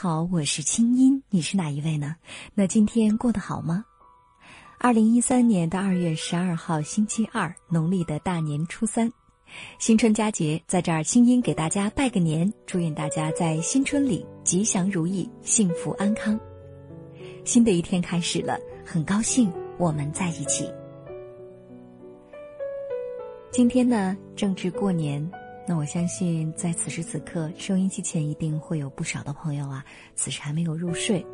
好，我是清音，你是哪一位呢？那今天过得好吗？二零一三年的二月十二号，星期二，农历的大年初三，新春佳节，在这儿，清音给大家拜个年，祝愿大家在新春里吉祥如意、幸福安康。新的一天开始了，很高兴我们在一起。今天呢，正值过年。那我相信，在此时此刻，收音机前一定会有不少的朋友啊，此时还没有入睡。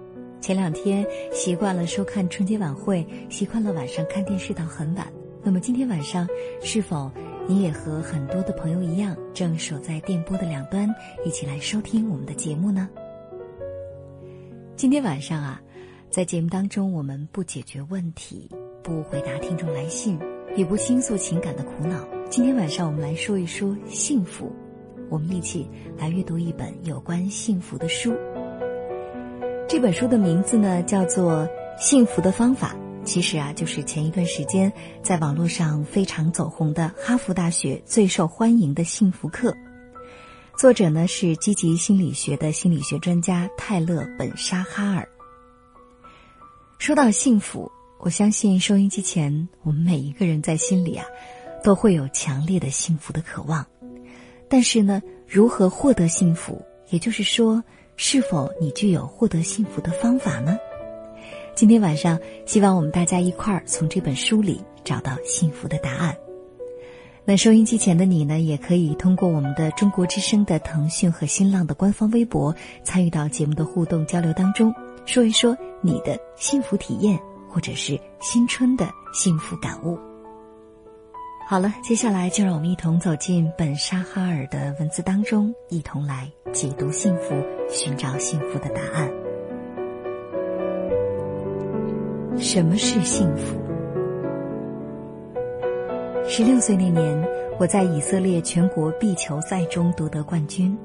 前两天习惯了收看春节晚会，习惯了晚上看电视到很晚。那么今天晚上，是否你也和很多的朋友一样，正守在电波的两端，一起来收听我们的节目呢？今天晚上啊，在节目当中，我们不解决问题，不回答听众来信，也不倾诉情感的苦恼。今天晚上我们来说一说幸福，我们一起来阅读一本有关幸福的书。这本书的名字呢叫做《幸福的方法》，其实啊就是前一段时间在网络上非常走红的哈佛大学最受欢迎的幸福课。作者呢是积极心理学的心理学专家泰勒·本沙哈尔。说到幸福，我相信收音机前我们每一个人在心里啊。都会有强烈的幸福的渴望，但是呢，如何获得幸福？也就是说，是否你具有获得幸福的方法呢？今天晚上，希望我们大家一块儿从这本书里找到幸福的答案。那收音机前的你呢，也可以通过我们的中国之声的腾讯和新浪的官方微博，参与到节目的互动交流当中，说一说你的幸福体验，或者是新春的幸福感悟。好了，接下来就让我们一同走进本沙哈尔的文字当中，一同来解读幸福，寻找幸福的答案。什么是幸福？十六岁那年，我在以色列全国壁球赛中夺得冠军。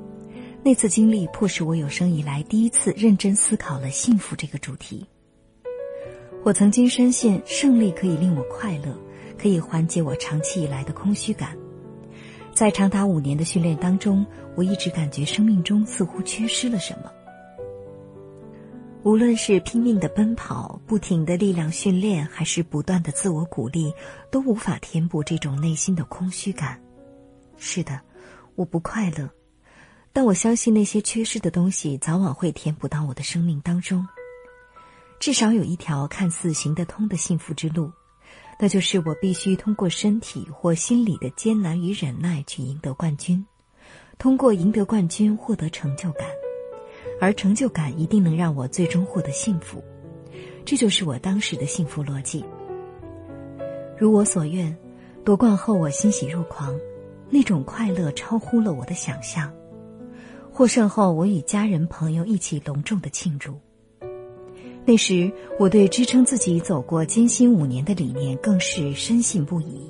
那次经历迫使我有生以来第一次认真思考了幸福这个主题。我曾经深信胜利可以令我快乐。可以缓解我长期以来的空虚感。在长达五年的训练当中，我一直感觉生命中似乎缺失了什么。无论是拼命的奔跑、不停的力量训练，还是不断的自我鼓励，都无法填补这种内心的空虚感。是的，我不快乐，但我相信那些缺失的东西早晚会填补到我的生命当中。至少有一条看似行得通的幸福之路。那就是我必须通过身体或心理的艰难与忍耐去赢得冠军，通过赢得冠军获得成就感，而成就感一定能让我最终获得幸福。这就是我当时的幸福逻辑。如我所愿，夺冠后我欣喜若狂，那种快乐超乎了我的想象。获胜后，我与家人朋友一起隆重的庆祝。那时，我对支撑自己走过艰辛五年的理念更是深信不疑。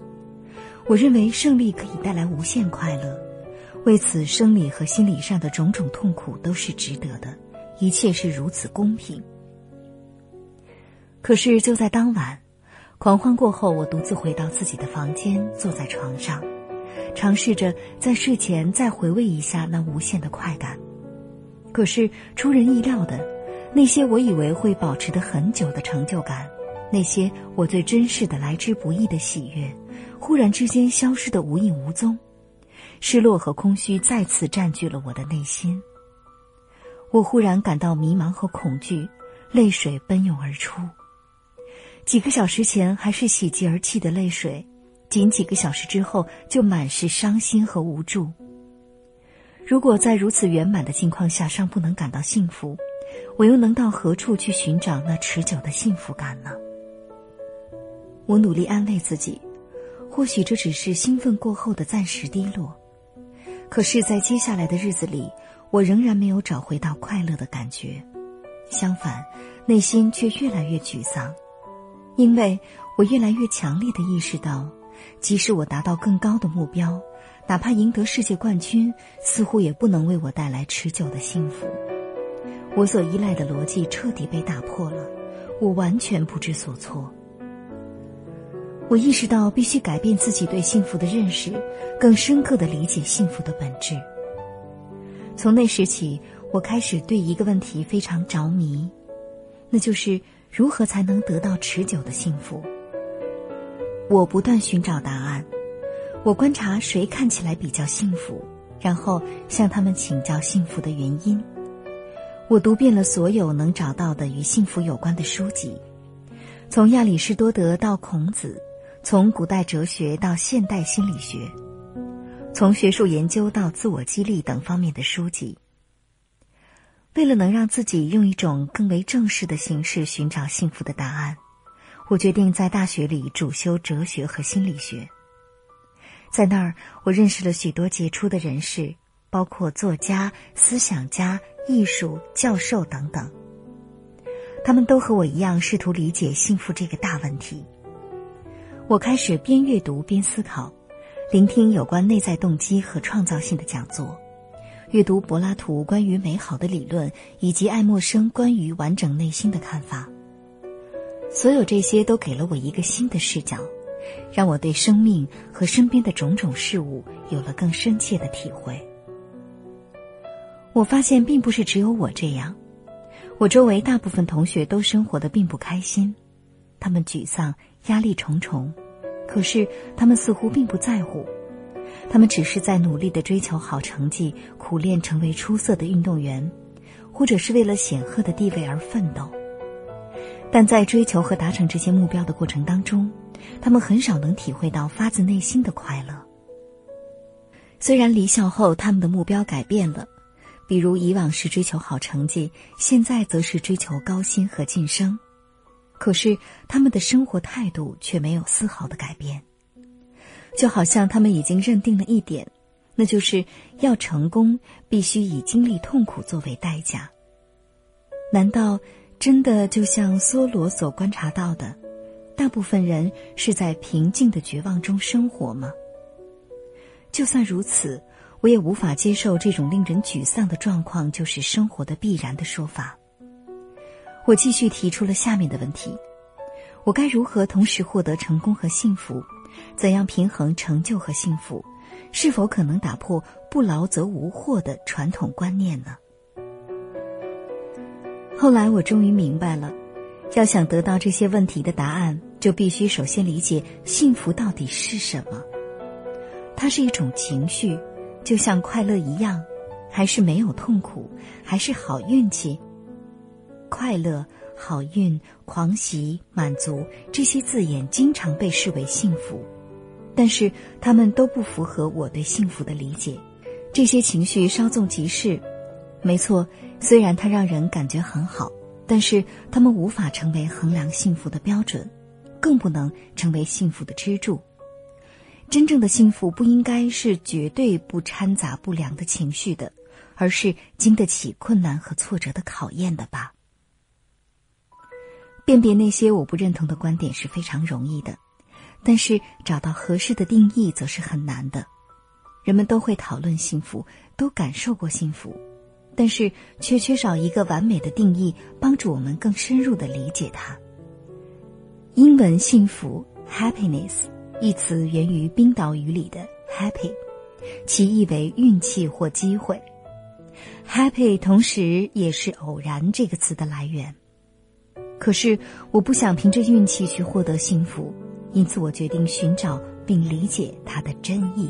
我认为胜利可以带来无限快乐，为此生理和心理上的种种痛苦都是值得的，一切是如此公平。可是就在当晚，狂欢过后，我独自回到自己的房间，坐在床上。尝试着在睡前再回味一下那无限的快感，可是出人意料的，那些我以为会保持的很久的成就感，那些我最珍视的来之不易的喜悦，忽然之间消失的无影无踪，失落和空虚再次占据了我的内心。我忽然感到迷茫和恐惧，泪水奔涌而出。几个小时前还是喜极而泣的泪水。仅几个小时之后，就满是伤心和无助。如果在如此圆满的境况下尚不能感到幸福，我又能到何处去寻找那持久的幸福感呢？我努力安慰自己，或许这只是兴奋过后的暂时低落。可是，在接下来的日子里，我仍然没有找回到快乐的感觉，相反，内心却越来越沮丧，因为我越来越强烈的意识到。即使我达到更高的目标，哪怕赢得世界冠军，似乎也不能为我带来持久的幸福。我所依赖的逻辑彻底被打破了，我完全不知所措。我意识到必须改变自己对幸福的认识，更深刻的理解幸福的本质。从那时起，我开始对一个问题非常着迷，那就是如何才能得到持久的幸福。我不断寻找答案，我观察谁看起来比较幸福，然后向他们请教幸福的原因。我读遍了所有能找到的与幸福有关的书籍，从亚里士多德到孔子，从古代哲学到现代心理学，从学术研究到自我激励等方面的书籍。为了能让自己用一种更为正式的形式寻找幸福的答案。我决定在大学里主修哲学和心理学。在那儿，我认识了许多杰出的人士，包括作家、思想家、艺术教授等等。他们都和我一样，试图理解幸福这个大问题。我开始边阅读边思考，聆听有关内在动机和创造性的讲座，阅读柏拉图关于美好的理论，以及爱默生关于完整内心的看法。所有这些都给了我一个新的视角，让我对生命和身边的种种事物有了更深切的体会。我发现并不是只有我这样，我周围大部分同学都生活的并不开心，他们沮丧、压力重重，可是他们似乎并不在乎，他们只是在努力的追求好成绩，苦练成为出色的运动员，或者是为了显赫的地位而奋斗。但在追求和达成这些目标的过程当中，他们很少能体会到发自内心的快乐。虽然离校后他们的目标改变了，比如以往是追求好成绩，现在则是追求高薪和晋升，可是他们的生活态度却没有丝毫的改变，就好像他们已经认定了一点，那就是要成功必须以经历痛苦作为代价。难道？真的就像梭罗所观察到的，大部分人是在平静的绝望中生活吗？就算如此，我也无法接受这种令人沮丧的状况就是生活的必然的说法。我继续提出了下面的问题：我该如何同时获得成功和幸福？怎样平衡成就和幸福？是否可能打破“不劳则无获”的传统观念呢？后来我终于明白了，要想得到这些问题的答案，就必须首先理解幸福到底是什么。它是一种情绪，就像快乐一样，还是没有痛苦，还是好运气？快乐、好运、狂喜、满足这些字眼经常被视为幸福，但是他们都不符合我对幸福的理解。这些情绪稍纵即逝。没错，虽然它让人感觉很好，但是它们无法成为衡量幸福的标准，更不能成为幸福的支柱。真正的幸福不应该是绝对不掺杂不良的情绪的，而是经得起困难和挫折的考验的吧。辨别那些我不认同的观点是非常容易的，但是找到合适的定义则是很难的。人们都会讨论幸福，都感受过幸福，但是却缺少一个完美的定义，帮助我们更深入的理解它。英文“幸福 ”（happiness） 一词源于冰岛语里的 “happy”，其意为运气或机会。“happy” 同时也是“偶然”这个词的来源。可是，我不想凭着运气去获得幸福，因此我决定寻找并理解它的真意。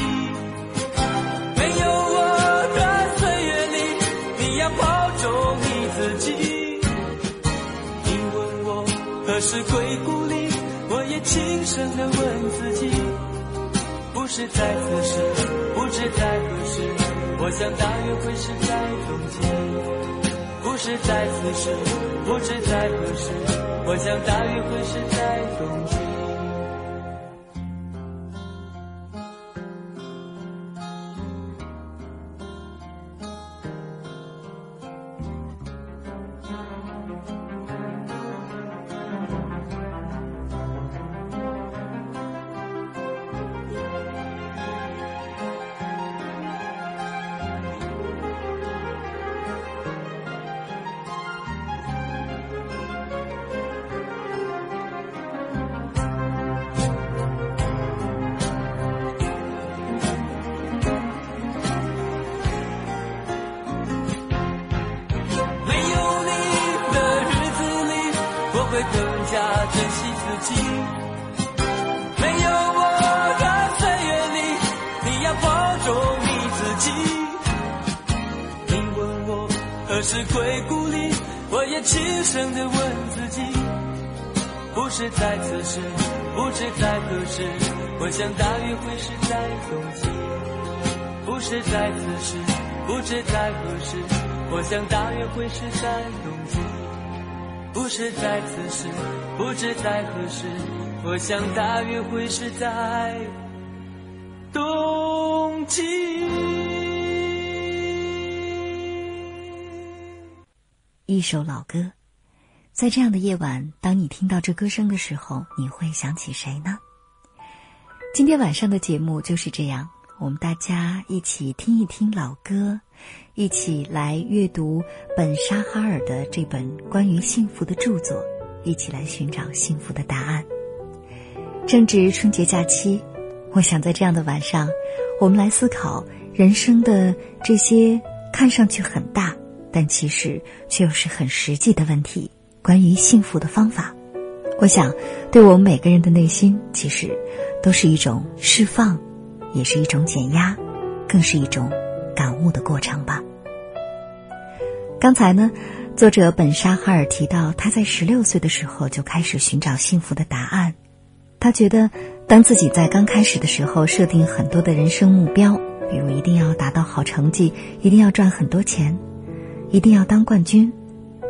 何时归故里，我也轻声的问自己，不是在此时，不知在何时，我想大约会是在冬季。不是在此时，不知在何时，我想大约会是在冬季。想大约会是在冬季。不是在此时，不知在何时，我想大约会是在冬季。不是在此时，不知在何时，我想大约会是在冬季。一首老歌，在这样的夜晚，当你听到这歌声的时候，你会想起谁呢？今天晚上的节目就是这样，我们大家一起听一听老歌，一起来阅读本沙哈尔的这本关于幸福的著作，一起来寻找幸福的答案。正值春节假期，我想在这样的晚上，我们来思考人生的这些看上去很大，但其实却又是很实际的问题——关于幸福的方法。我想，对我们每个人的内心，其实都是一种释放。也是一种减压，更是一种感悟的过程吧。刚才呢，作者本沙哈尔提到，他在十六岁的时候就开始寻找幸福的答案。他觉得，当自己在刚开始的时候设定很多的人生目标，比如一定要达到好成绩，一定要赚很多钱，一定要当冠军。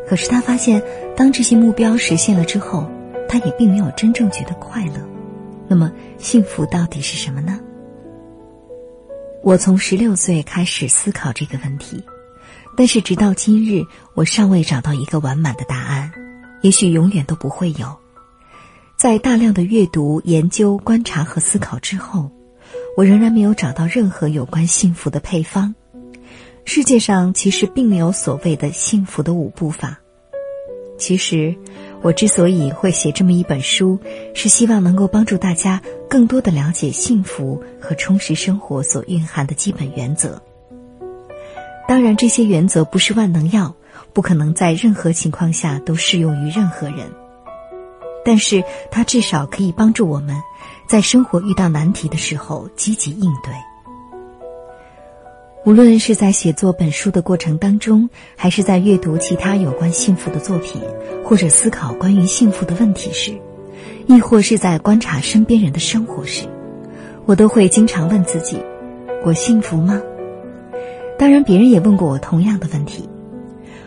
可是他发现，当这些目标实现了之后，他也并没有真正觉得快乐。那么，幸福到底是什么呢？我从十六岁开始思考这个问题，但是直到今日，我尚未找到一个完满的答案，也许永远都不会有。在大量的阅读、研究、观察和思考之后，我仍然没有找到任何有关幸福的配方。世界上其实并没有所谓的幸福的五步法。其实。我之所以会写这么一本书，是希望能够帮助大家更多的了解幸福和充实生活所蕴含的基本原则。当然，这些原则不是万能药，不可能在任何情况下都适用于任何人。但是，它至少可以帮助我们，在生活遇到难题的时候积极应对。无论是在写作本书的过程当中，还是在阅读其他有关幸福的作品，或者思考关于幸福的问题时，亦或是在观察身边人的生活时，我都会经常问自己：我幸福吗？当然，别人也问过我同样的问题。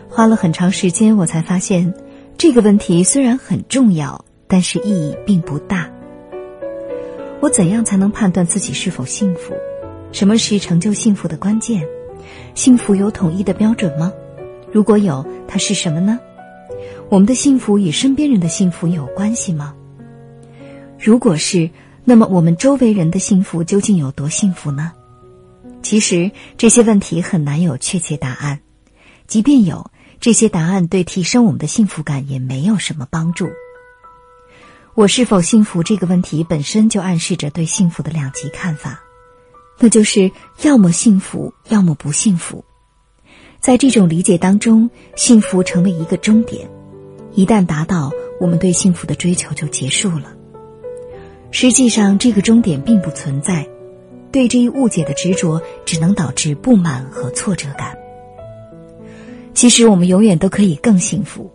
花了很长时间，我才发现，这个问题虽然很重要，但是意义并不大。我怎样才能判断自己是否幸福？什么是成就幸福的关键？幸福有统一的标准吗？如果有，它是什么呢？我们的幸福与身边人的幸福有关系吗？如果是，那么我们周围人的幸福究竟有多幸福呢？其实这些问题很难有确切答案，即便有，这些答案对提升我们的幸福感也没有什么帮助。我是否幸福这个问题本身就暗示着对幸福的两极看法。那就是要么幸福，要么不幸福。在这种理解当中，幸福成为一个终点，一旦达到，我们对幸福的追求就结束了。实际上，这个终点并不存在。对这一误解的执着，只能导致不满和挫折感。其实，我们永远都可以更幸福。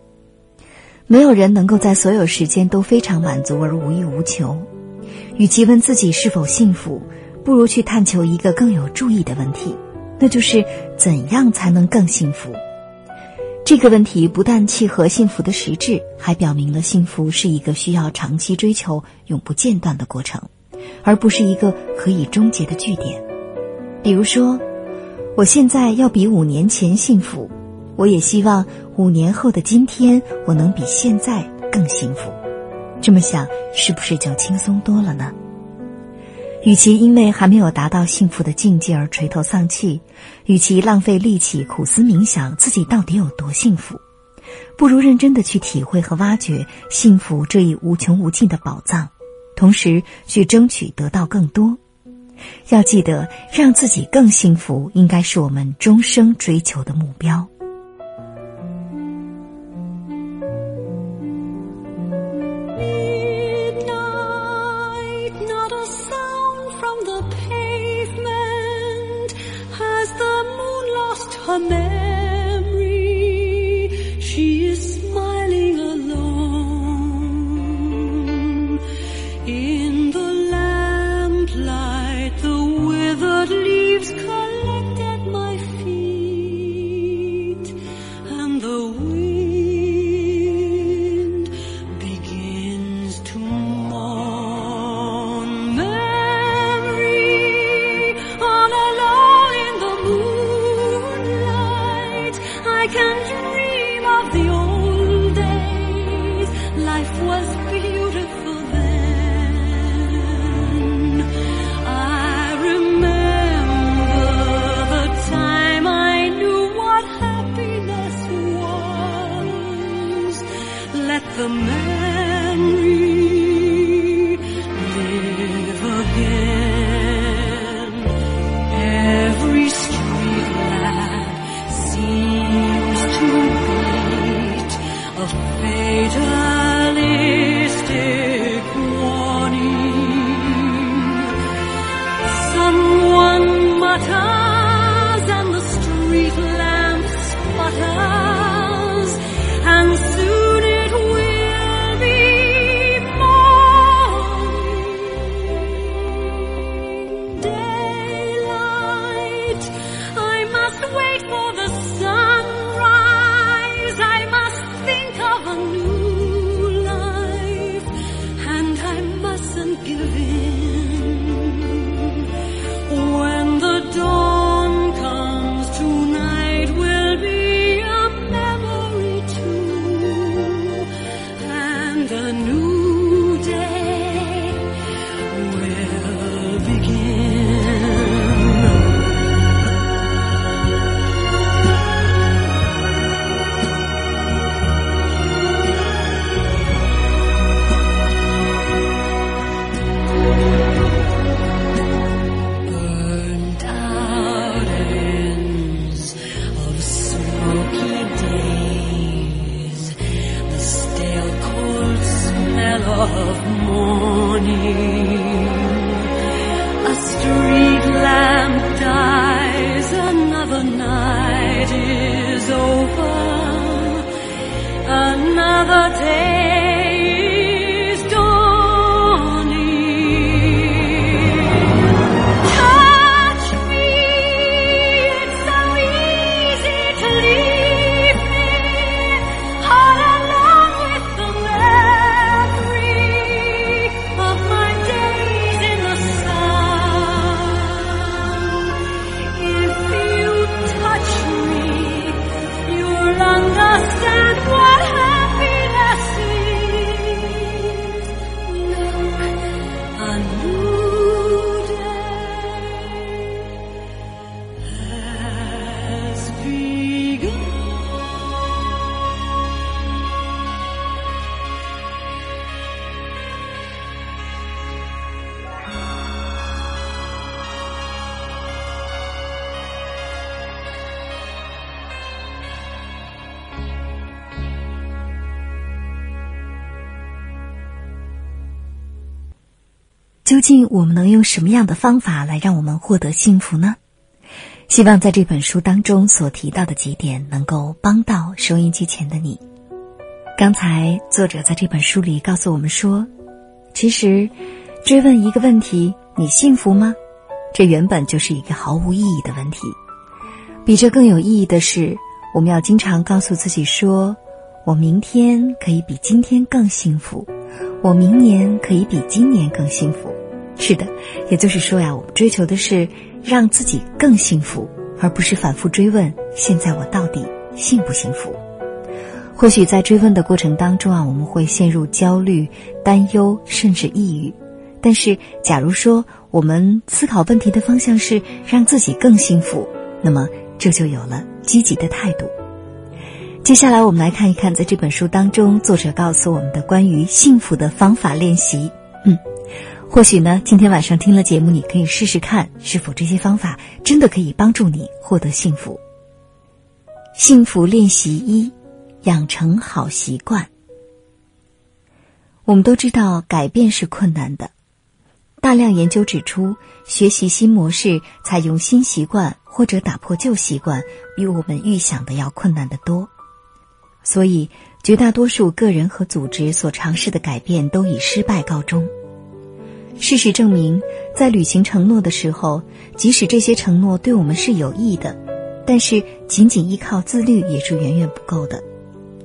没有人能够在所有时间都非常满足而无欲无求。与其问自己是否幸福，不如去探求一个更有注意的问题，那就是怎样才能更幸福？这个问题不但契合幸福的实质，还表明了幸福是一个需要长期追求、永不间断的过程，而不是一个可以终结的句点。比如说，我现在要比五年前幸福，我也希望五年后的今天我能比现在更幸福。这么想，是不是就轻松多了呢？与其因为还没有达到幸福的境界而垂头丧气，与其浪费力气苦思冥想自己到底有多幸福，不如认真的去体会和挖掘幸福这一无穷无尽的宝藏，同时去争取得到更多。要记得，让自己更幸福，应该是我们终生追求的目标。I can dream of the old days? Life was beautiful then. I remember the time I knew what happiness was. Let the of morning. A street lamp dies, another night is over, another day 我们能用什么样的方法来让我们获得幸福呢？希望在这本书当中所提到的几点能够帮到收音机前的你。刚才作者在这本书里告诉我们说，其实追问一个问题“你幸福吗”，这原本就是一个毫无意义的问题。比这更有意义的是，我们要经常告诉自己说：“我明天可以比今天更幸福，我明年可以比今年更幸福。”是的，也就是说呀，我们追求的是让自己更幸福，而不是反复追问现在我到底幸不幸福。或许在追问的过程当中啊，我们会陷入焦虑、担忧，甚至抑郁。但是，假如说我们思考问题的方向是让自己更幸福，那么这就有了积极的态度。接下来，我们来看一看在这本书当中，作者告诉我们的关于幸福的方法练习。嗯。或许呢，今天晚上听了节目，你可以试试看，是否这些方法真的可以帮助你获得幸福。幸福练习一：养成好习惯。我们都知道，改变是困难的。大量研究指出，学习新模式、采用新习惯或者打破旧习惯，比我们预想的要困难得多。所以，绝大多数个人和组织所尝试的改变都以失败告终。事实证明，在履行承诺的时候，即使这些承诺对我们是有益的，但是仅仅依靠自律也是远远不够的。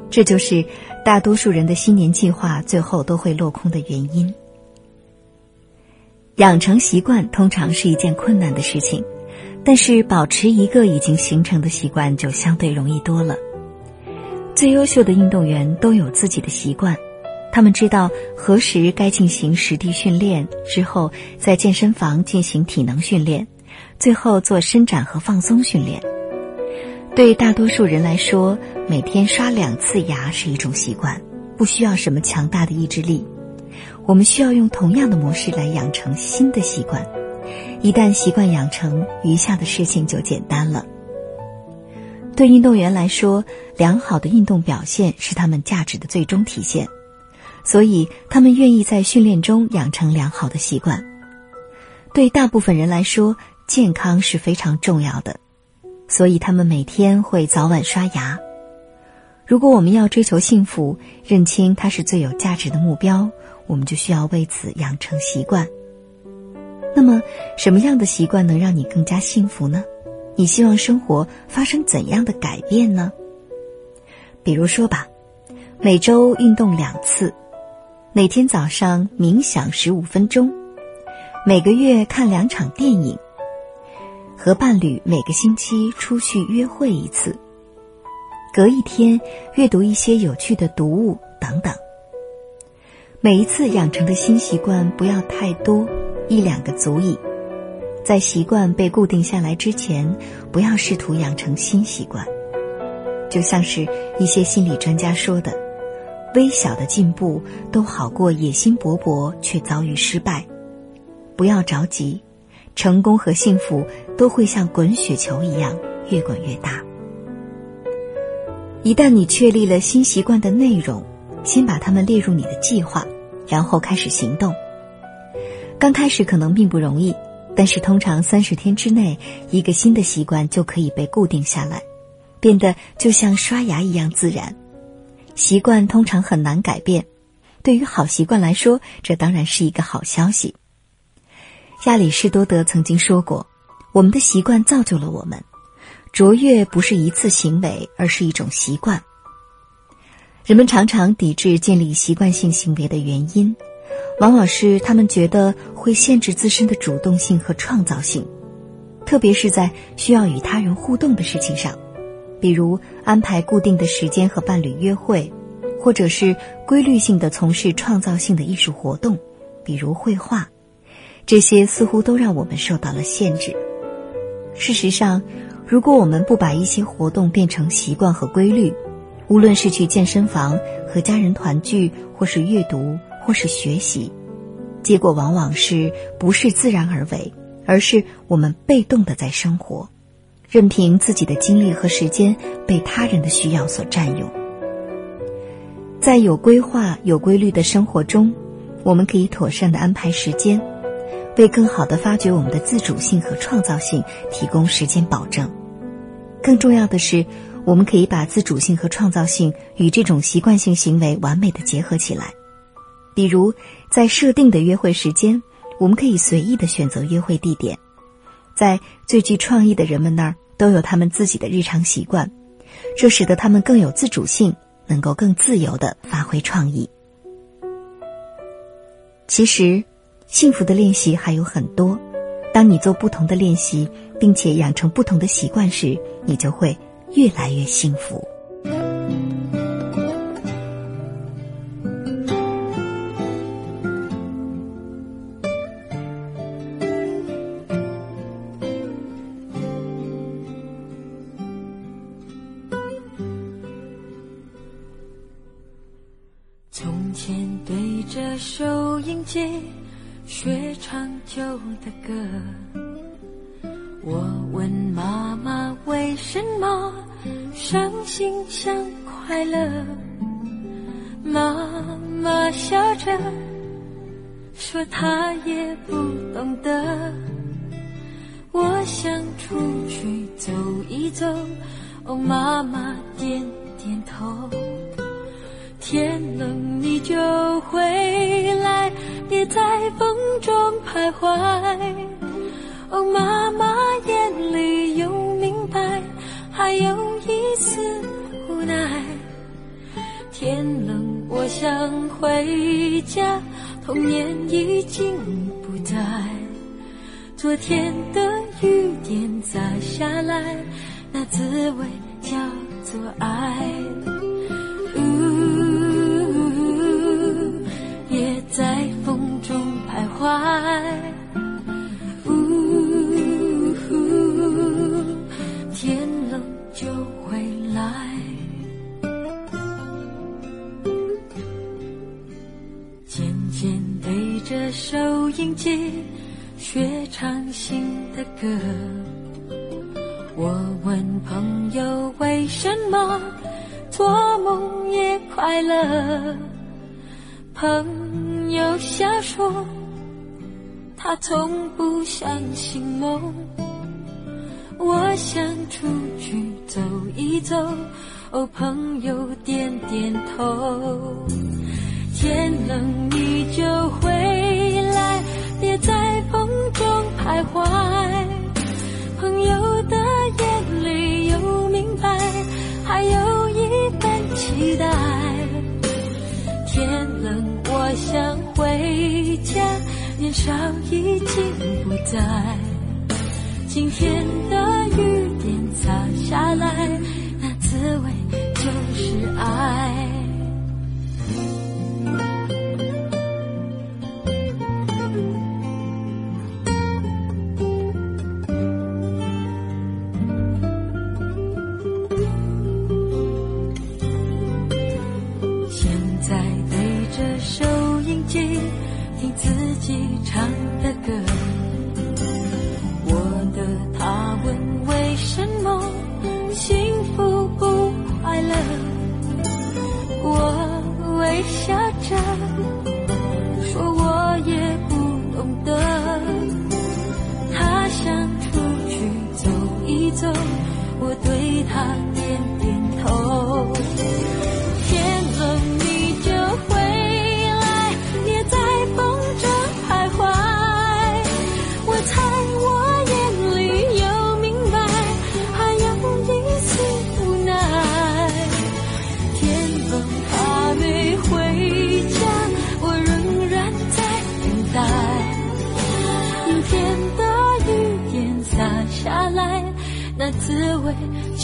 这就是大多数人的新年计划最后都会落空的原因。养成习惯通常是一件困难的事情，但是保持一个已经形成的习惯就相对容易多了。最优秀的运动员都有自己的习惯。他们知道何时该进行实地训练，之后在健身房进行体能训练，最后做伸展和放松训练。对大多数人来说，每天刷两次牙是一种习惯，不需要什么强大的意志力，我们需要用同样的模式来养成新的习惯。一旦习惯养成，余下的事情就简单了。对运动员来说，良好的运动表现是他们价值的最终体现，所以他们愿意在训练中养成良好的习惯。对大部分人来说，健康是非常重要的，所以他们每天会早晚刷牙。如果我们要追求幸福，认清它是最有价值的目标，我们就需要为此养成习惯。那么，什么样的习惯能让你更加幸福呢？你希望生活发生怎样的改变呢？比如说吧，每周运动两次，每天早上冥想十五分钟，每个月看两场电影，和伴侣每个星期出去约会一次，隔一天阅读一些有趣的读物等等。每一次养成的新习惯不要太多，一两个足矣。在习惯被固定下来之前，不要试图养成新习惯。就像是一些心理专家说的，微小的进步都好过野心勃勃却遭遇失败。不要着急，成功和幸福都会像滚雪球一样越滚越大。一旦你确立了新习惯的内容，先把它们列入你的计划，然后开始行动。刚开始可能并不容易。但是，通常三十天之内，一个新的习惯就可以被固定下来，变得就像刷牙一样自然。习惯通常很难改变，对于好习惯来说，这当然是一个好消息。亚里士多德曾经说过：“我们的习惯造就了我们，卓越不是一次行为，而是一种习惯。”人们常常抵制建立习惯性行为的原因。往往是他们觉得会限制自身的主动性和创造性，特别是在需要与他人互动的事情上，比如安排固定的时间和伴侣约会，或者是规律性的从事创造性的艺术活动，比如绘画，这些似乎都让我们受到了限制。事实上，如果我们不把一些活动变成习惯和规律，无论是去健身房、和家人团聚，或是阅读。或是学习，结果往往是不是自然而为，而是我们被动的在生活，任凭自己的精力和时间被他人的需要所占用。在有规划、有规律的生活中，我们可以妥善的安排时间，为更好的发掘我们的自主性和创造性提供时间保证。更重要的是，我们可以把自主性和创造性与这种习惯性行为完美的结合起来。比如，在设定的约会时间，我们可以随意的选择约会地点。在最具创意的人们那儿，都有他们自己的日常习惯，这使得他们更有自主性，能够更自由的发挥创意。其实，幸福的练习还有很多。当你做不同的练习，并且养成不同的习惯时，你就会越来越幸福。收音机学唱旧的歌，我问妈妈为什么伤心像快乐，妈妈笑着说她也不懂得。我想出去走一走，哦，妈妈点点头。天冷你就回来。别在风中徘徊。哦，妈妈眼里有明白，还有一丝无奈。天冷，我想回家，童年已经不在。昨天的雨点洒下来，那滋味叫做爱。天冷就回来。渐渐对着收音机学唱新的歌。我问朋友为什么做梦也快乐，朋友笑说他从不相信梦。我想出去走一走，哦，朋友点点头。天冷你就回来，别在风中徘徊。朋友的眼里有明白，还有一份期待。天冷我想回家，少已经不在。今天的雨点洒下来，那滋味就是爱。我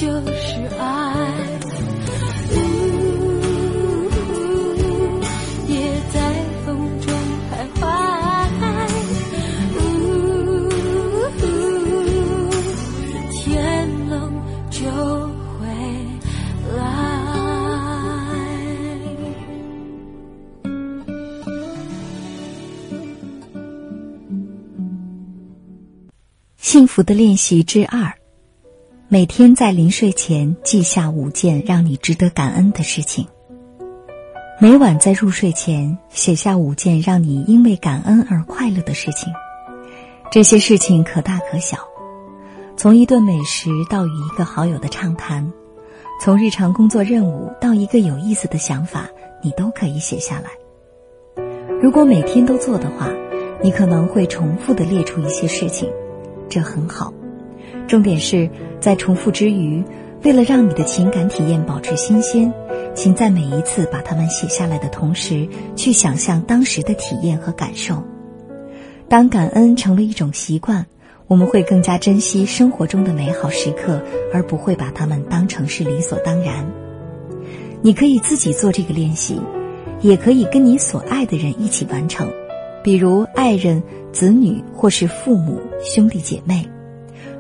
就是爱。呜，也在风中徘徊。呜，天冷就会来。幸福的练习之二：每天在临睡前记下五件让你值得感恩的事情。每晚在入睡前写下五件让你因为感恩而快乐的事情。这些事情可大可小，从一顿美食到与一个好友的畅谈，从日常工作任务到一个有意思的想法，你都可以写下来。如果每天都做的话，你可能会重复的列出一些事情。这很好，重点是在重复之余，为了让你的情感体验保持新鲜，请在每一次把它们写下来的同时，去想象当时的体验和感受。当感恩成为一种习惯，我们会更加珍惜生活中的美好时刻，而不会把它们当成是理所当然。你可以自己做这个练习，也可以跟你所爱的人一起完成。比如爱人、子女或是父母、兄弟姐妹，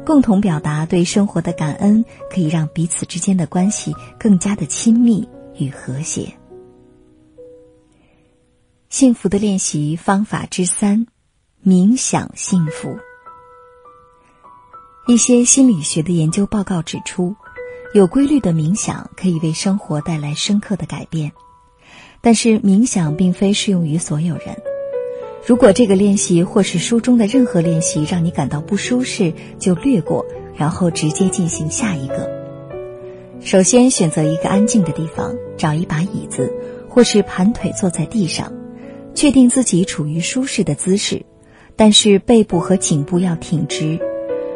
共同表达对生活的感恩，可以让彼此之间的关系更加的亲密与和谐。幸福的练习方法之三：冥想幸福。一些心理学的研究报告指出，有规律的冥想可以为生活带来深刻的改变，但是冥想并非适用于所有人。如果这个练习或是书中的任何练习让你感到不舒适，就略过，然后直接进行下一个。首先选择一个安静的地方，找一把椅子，或是盘腿坐在地上，确定自己处于舒适的姿势，但是背部和颈部要挺直。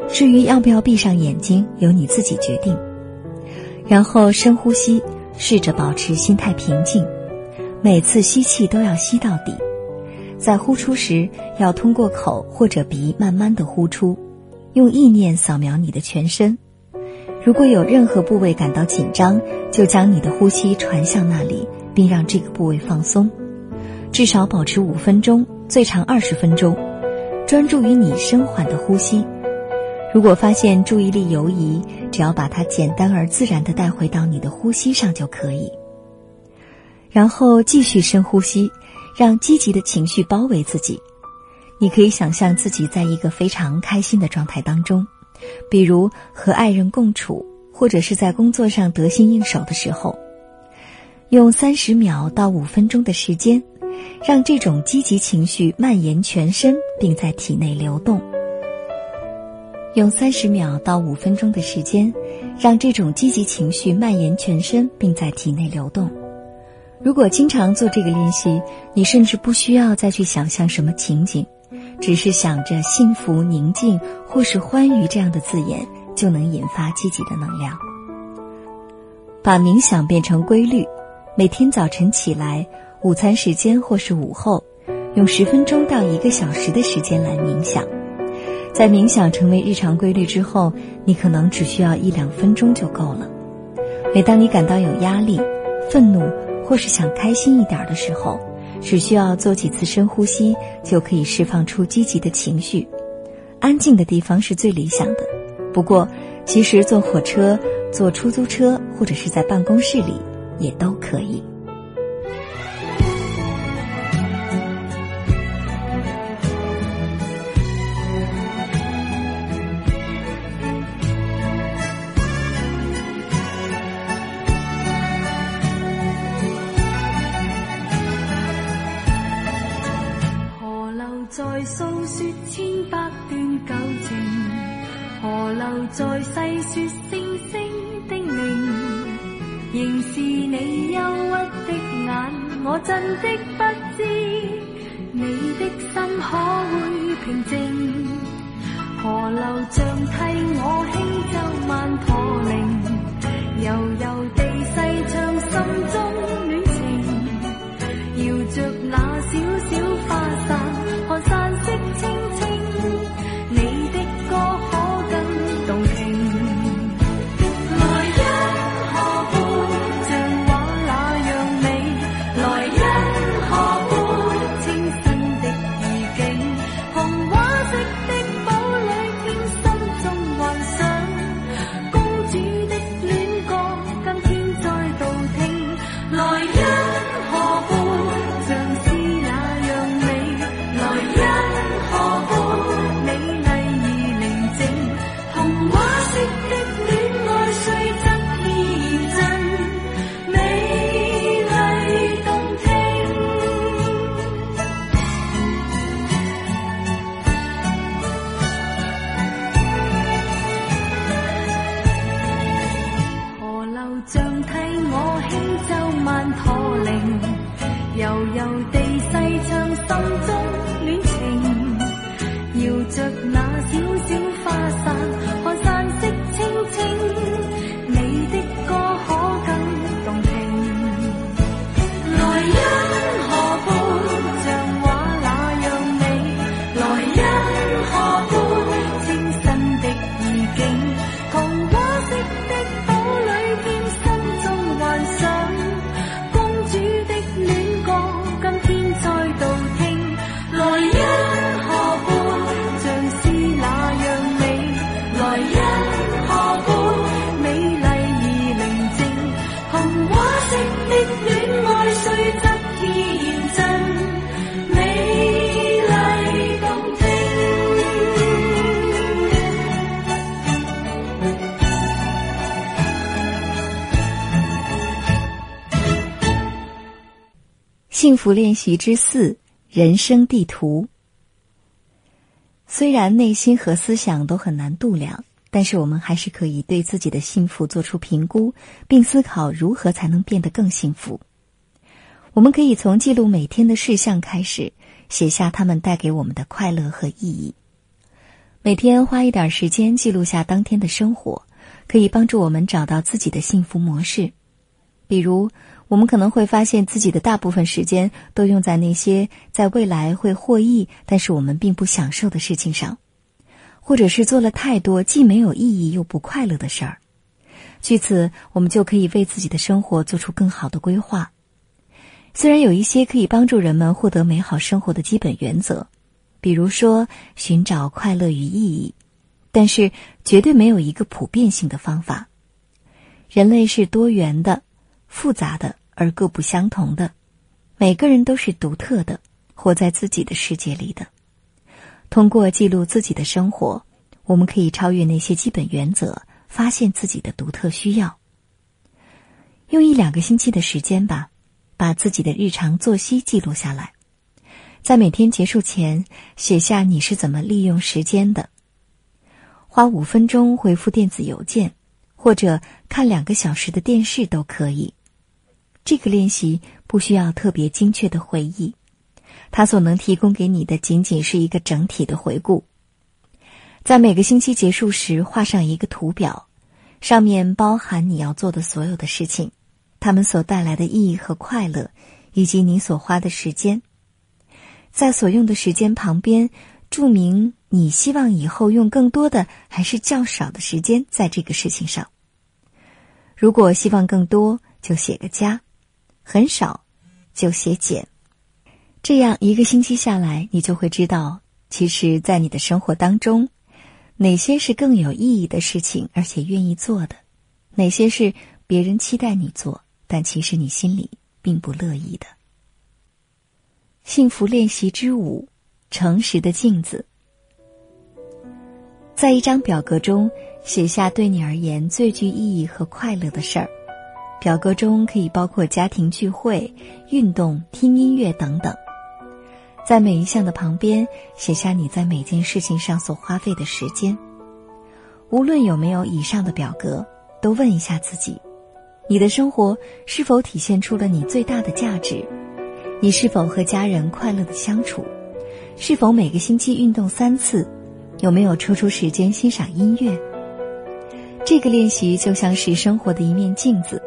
至于要不要闭上眼睛，由你自己决定。然后深呼吸，试着保持心态平静，每次吸气都要吸到底。在呼出时，要通过口或者鼻慢慢的呼出，用意念扫描你的全身。如果有任何部位感到紧张，就将你的呼吸传向那里，并让这个部位放松。至少保持五分钟，最长二十分钟，专注于你深缓的呼吸。如果发现注意力游移，只要把它简单而自然的带回到你的呼吸上就可以。然后继续深呼吸。让积极的情绪包围自己。你可以想象自己在一个非常开心的状态当中，比如和爱人共处，或者是在工作上得心应手的时候。用三十秒到五分钟的时间，让这种积极情绪蔓延全身，并在体内流动。用三十秒到五分钟的时间，让这种积极情绪蔓延全身，并在体内流动。如果经常做这个练习，你甚至不需要再去想象什么情景，只是想着幸福、宁静或是欢愉这样的字眼，就能引发积极的能量。把冥想变成规律。每天早晨起来，午餐时间或是午后，用十分钟到一个小时的时间来冥想。在冥想成为日常规律之后，你可能只需要一两分钟就够了。每当你感到有压力、愤怒或是想开心一点的时候，只需要做几次深呼吸，就可以释放出积极的情绪。安静的地方是最理想的，不过，其实坐火车、坐出租车或者是在办公室里。也都可以。河流在细说星星的名。仍是你忧郁的眼，我真的不知。你的心可会平静。河流像替我轻舟慢驼铃，悠悠地细唱心中恋情，摇着那小幸福练习之四：人生地图。虽然内心和思想都很难度量，但是我们还是可以对自己的幸福做出评估，并思考如何才能变得更幸福。我们可以从记录每天的事项开始，写下他们带给我们的快乐和意义。每天花一点时间记录下当天的生活，可以帮助我们找到自己的幸福模式，比如。我们可能会发现自己的大部分时间都用在那些在未来会获益，但是我们并不享受的事情上，或者是做了太多既没有意义又不快乐的事儿。据此，我们就可以为自己的生活做出更好的规划。虽然有一些可以帮助人们获得美好生活的基本原则，比如说寻找快乐与意义，但是绝对没有一个普遍性的方法。人类是多元的。复杂的而各不相同的，每个人都是独特的，活在自己的世界里的。通过记录自己的生活，我们可以超越那些基本原则，发现自己的独特需要。用一两个星期的时间吧，把自己的日常作息记录下来，在每天结束前写下你是怎么利用时间的。花五分钟回复电子邮件，或者看两个小时的电视都可以。这个练习不需要特别精确的回忆，它所能提供给你的仅仅是一个整体的回顾。在每个星期结束时，画上一个图表，上面包含你要做的所有的事情，他们所带来的意义和快乐，以及你所花的时间。在所用的时间旁边注明你希望以后用更多的还是较少的时间在这个事情上。如果希望更多，就写个加。很少，就写减，这样一个星期下来，你就会知道，其实，在你的生活当中，哪些是更有意义的事情，而且愿意做的；哪些是别人期待你做，但其实你心里并不乐意的。幸福练习之五：诚实的镜子。在一张表格中写下对你而言最具意义和快乐的事儿。表格中可以包括家庭聚会、运动、听音乐等等。在每一项的旁边写下你在每件事情上所花费的时间。无论有没有以上的表格，都问一下自己：你的生活是否体现出了你最大的价值？你是否和家人快乐的相处？是否每个星期运动三次？有没有抽出时间欣赏音乐？这个练习就像是生活的一面镜子。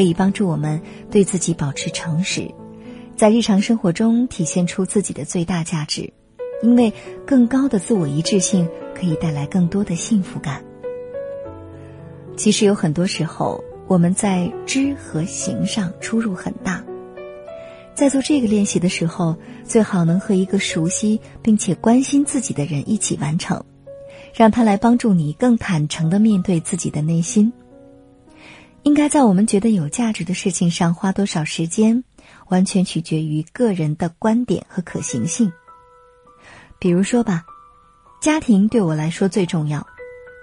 可以帮助我们对自己保持诚实，在日常生活中体现出自己的最大价值，因为更高的自我一致性可以带来更多的幸福感。其实有很多时候，我们在知和行上出入很大。在做这个练习的时候，最好能和一个熟悉并且关心自己的人一起完成，让他来帮助你更坦诚的面对自己的内心。应该在我们觉得有价值的事情上花多少时间，完全取决于个人的观点和可行性。比如说吧，家庭对我来说最重要，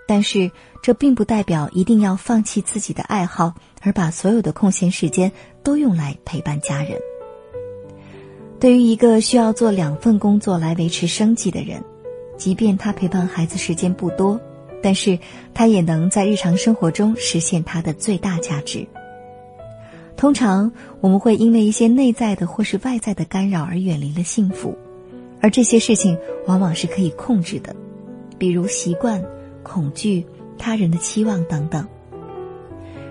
但是这并不代表一定要放弃自己的爱好，而把所有的空闲时间都用来陪伴家人。对于一个需要做两份工作来维持生计的人，即便他陪伴孩子时间不多。但是，他也能在日常生活中实现他的最大价值。通常，我们会因为一些内在的或是外在的干扰而远离了幸福，而这些事情往往是可以控制的，比如习惯、恐惧、他人的期望等等。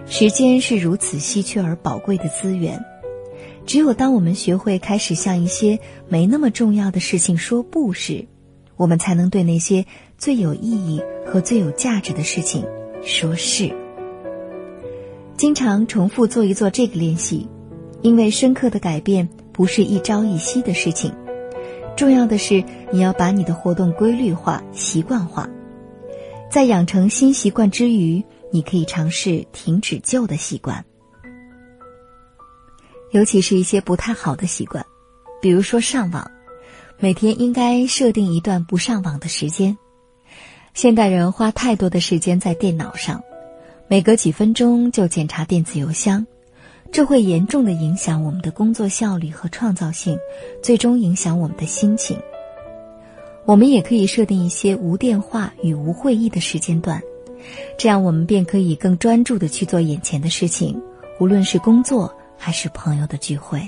时间是如此稀缺而宝贵的资源，只有当我们学会开始向一些没那么重要的事情说不时，我们才能对那些最有意义。和最有价值的事情，说是。经常重复做一做这个练习，因为深刻的改变不是一朝一夕的事情。重要的是，你要把你的活动规律化、习惯化。在养成新习惯之余，你可以尝试停止旧的习惯，尤其是一些不太好的习惯，比如说上网，每天应该设定一段不上网的时间。现代人花太多的时间在电脑上，每隔几分钟就检查电子邮箱，这会严重的影响我们的工作效率和创造性，最终影响我们的心情。我们也可以设定一些无电话与无会议的时间段，这样我们便可以更专注的去做眼前的事情，无论是工作还是朋友的聚会。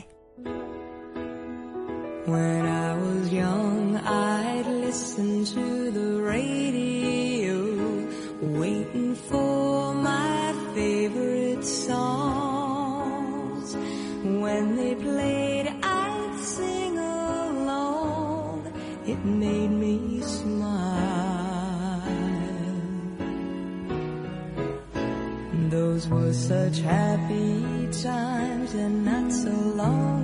Those were such happy times and not so long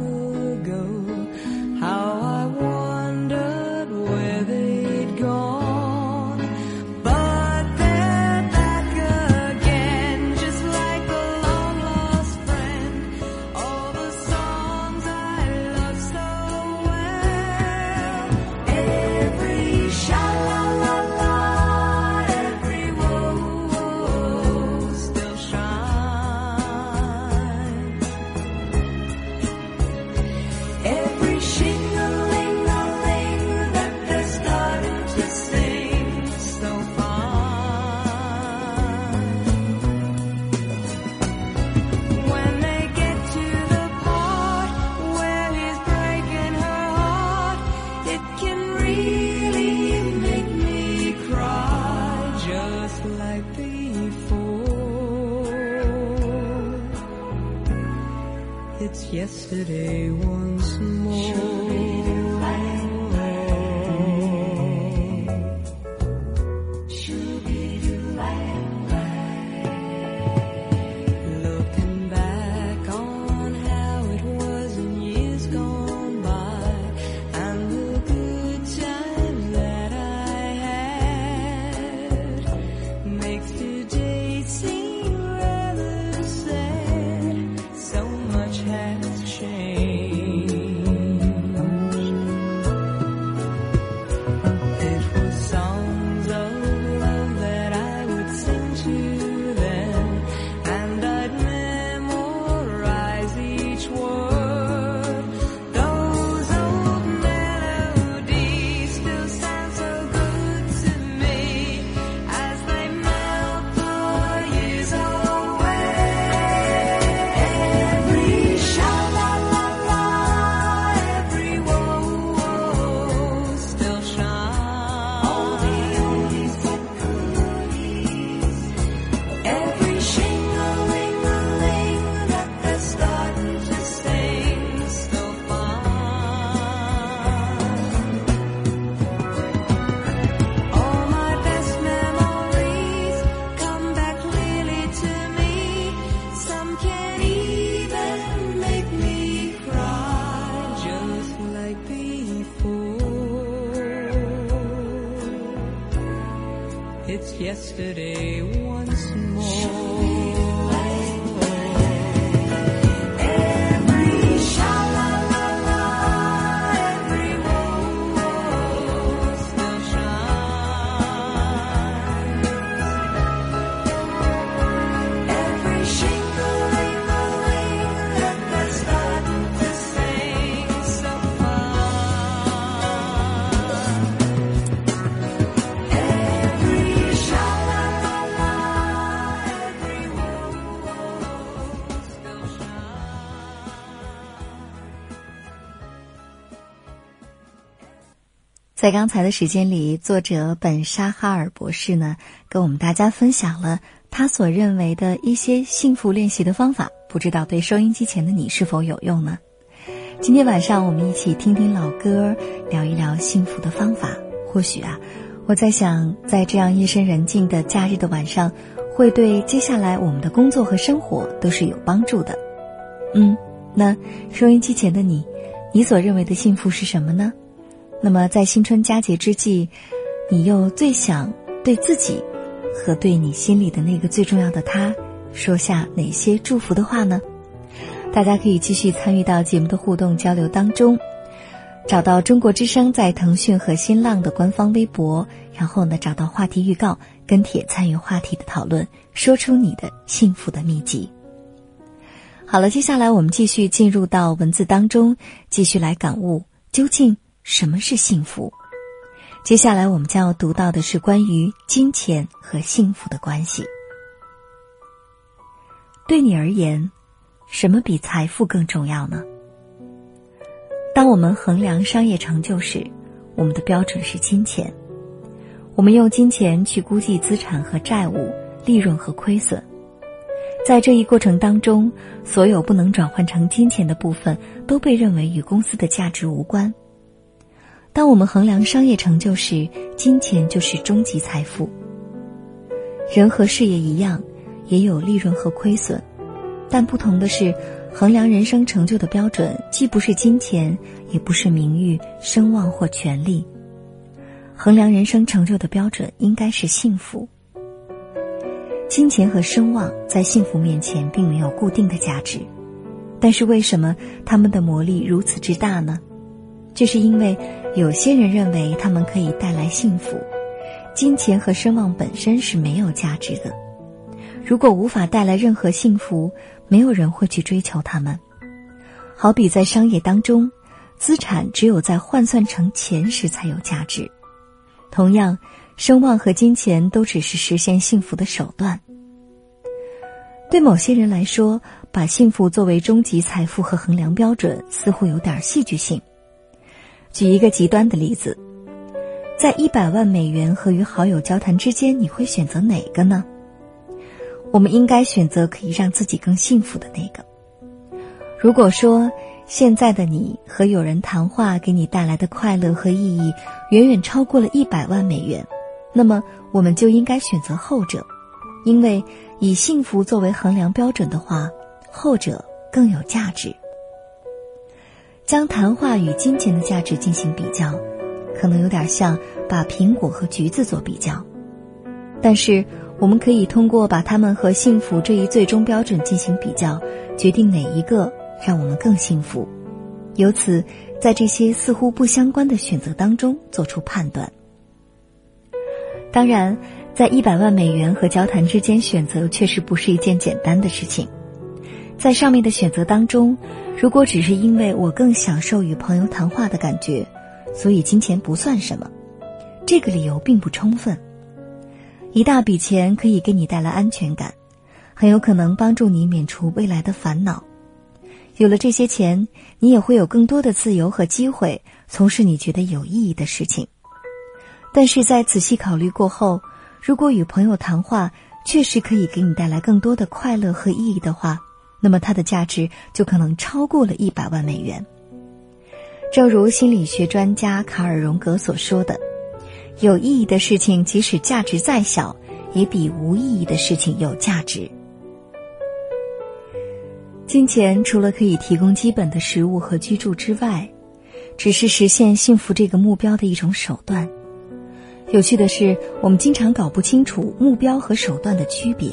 在刚才的时间里，作者本沙哈尔博士呢，跟我们大家分享了他所认为的一些幸福练习的方法，不知道对收音机前的你是否有用呢？今天晚上我们一起听听老歌，聊一聊幸福的方法。或许啊，我在想，在这样夜深人静的假日的晚上，会对接下来我们的工作和生活都是有帮助的。嗯，那收音机前的你，你所认为的幸福是什么呢？那么在新春佳节之际，你又最想对自己和对你心里的那个最重要的他说下哪些祝福的话呢？大家可以继续参与到节目的互动交流当中，找到中国之声在腾讯和新浪的官方微博，然后呢找到话题预告，跟帖参与话题的讨论，说出你的幸福的秘籍。好了，接下来我们继续进入到文字当中，继续来感悟究竟什么是幸福。接下来我们将要读到的是关于金钱和幸福的关系。对你而言，什么比财富更重要呢？当我们衡量商业成就时，我们的标准是金钱。我们用金钱去估计资产和债务、利润和亏损。在这一过程当中，所有不能转换成金钱的部分都被认为与公司的价值无关。当我们衡量商业成就时，金钱就是终极财富。人和事业一样，也有利润和亏损，但不同的是，衡量人生成就的标准既不是金钱，也不是名誉、声望或权力。衡量人生成就的标准应该是幸福。金钱和声望在幸福面前并没有固定的价值，但是为什么他们的魔力如此之大呢？这是因为有些人认为他们可以带来幸福，金钱和声望本身是没有价值的。如果无法带来任何幸福，没有人会去追求他们。好比在商业当中，资产只有在换算成钱时才有价值。同样，声望和金钱都只是实现幸福的手段。对某些人来说，把幸福作为终极财富和衡量标准，似乎有点戏剧性。举一个极端的例子，在一百万美元和与好友交谈之间，你会选择哪个呢？我们应该选择可以让自己更幸福的那个。如果说现在的你和有人谈话给你带来的快乐和意义远远超过了一百万美元，那么我们就应该选择后者，因为以幸福作为衡量标准的话，后者更有价值。将谈话与金钱的价值进行比较，可能有点像把苹果和橘子做比较，但是我们可以通过把它们和幸福这一最终标准进行比较，决定哪一个让我们更幸福，由此在这些似乎不相关的选择当中做出判断。当然，在一百万美元和交谈之间选择确实不是一件简单的事情。在上面的选择当中，如果只是因为我更享受与朋友谈话的感觉，所以金钱不算什么，这个理由并不充分。一大笔钱可以给你带来安全感，很有可能帮助你免除未来的烦恼。有了这些钱，你也会有更多的自由和机会从事你觉得有意义的事情。但是在仔细考虑过后，如果与朋友谈话确实可以给你带来更多的快乐和意义的话，那么它的价值就可能超过了一百万美元。正如心理学专家卡尔·荣格所说的：“有意义的事情，即使价值再小，也比无意义的事情有价值。”金钱除了可以提供基本的食物和居住之外，只是实现幸福这个目标的一种手段。有趣的是，我们经常搞不清楚目标和手段的区别，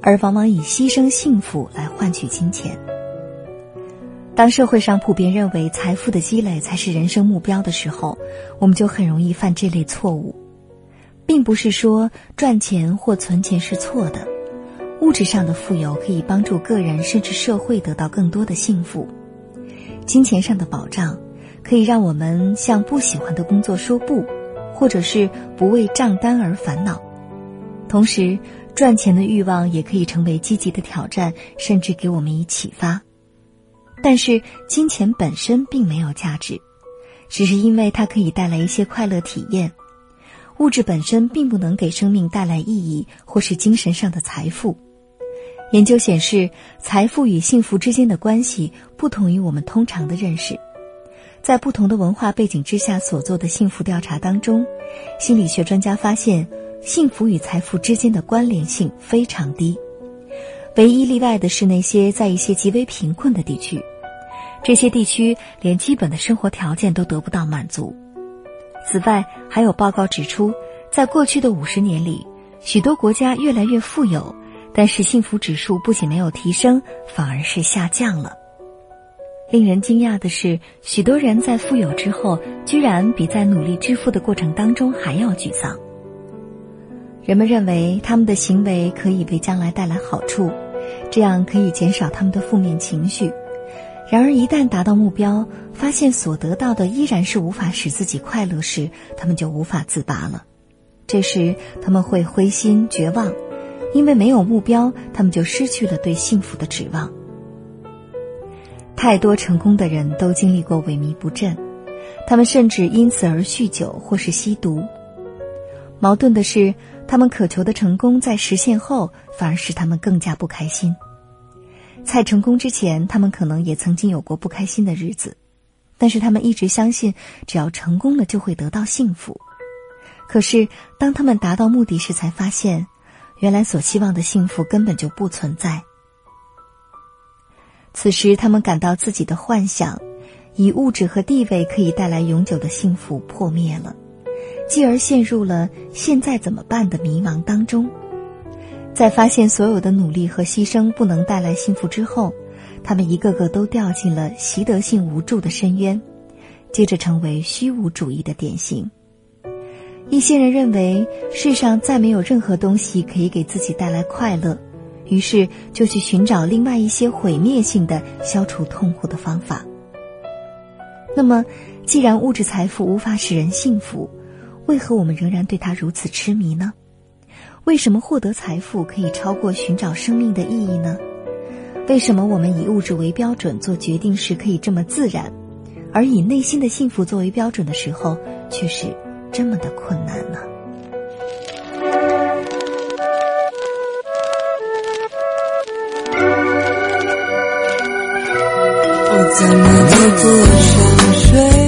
而往往以牺牲幸福来换取金钱。当社会上普遍认为财富的积累才是人生目标的时候，我们就很容易犯这类错误。并不是说赚钱或存钱是错的，物质上的富有可以帮助个人甚至社会得到更多的幸福。金钱上的保障可以让我们向不喜欢的工作说不，或者是不为账单而烦恼。同时，赚钱的欲望也可以成为积极的挑战，甚至给我们以启发。但是，金钱本身并没有价值，只是因为它可以带来一些快乐体验。物质本身并不能给生命带来意义，或是精神上的财富。研究显示，财富与幸福之间的关系不同于我们通常的认识。在不同的文化背景之下所做的幸福调查当中，心理学专家发现，幸福与财富之间的关联性非常低。唯一例外的是那些在一些极为贫困的地区，这些地区连基本的生活条件都得不到满足。此外，还有报告指出，在过去的五十年里，许多国家越来越富有，但是幸福指数不仅没有提升，反而是下降了。令人惊讶的是，许多人在富有之后，居然比在努力致富的过程当中还要沮丧。人们认为他们的行为可以为将来带来好处，这样可以减少他们的负面情绪。然而，一旦达到目标，发现所得到的依然是无法使自己快乐时，他们就无法自拔了。这时，他们会灰心绝望，因为没有目标，他们就失去了对幸福的指望。太多成功的人都经历过萎靡不振，他们甚至因此而酗酒或是吸毒。矛盾的是，他们渴求的成功在实现后，反而使他们更加不开心。在成功之前，他们可能也曾经有过不开心的日子，但是他们一直相信，只要成功了就会得到幸福。可是，当他们达到目的时，才发现，原来所期望的幸福根本就不存在。此时，他们感到自己的幻想，以物质和地位可以带来永久的幸福破灭了，继而陷入了现在怎么办的迷茫当中。在发现所有的努力和牺牲不能带来幸福之后，他们一个个都掉进了习得性无助的深渊，接着成为虚无主义的典型。一些人认为世上再没有任何东西可以给自己带来快乐，于是就去寻找另外一些毁灭性的消除痛苦的方法。那么，既然物质财富无法使人幸福，为何我们仍然对它如此痴迷呢？为什么获得财富可以超过寻找生命的意义呢？为什么我们以物质为标准做决定时可以这么自然，而以内心的幸福作为标准的时候却是这么的困难呢？我怎么都不想睡，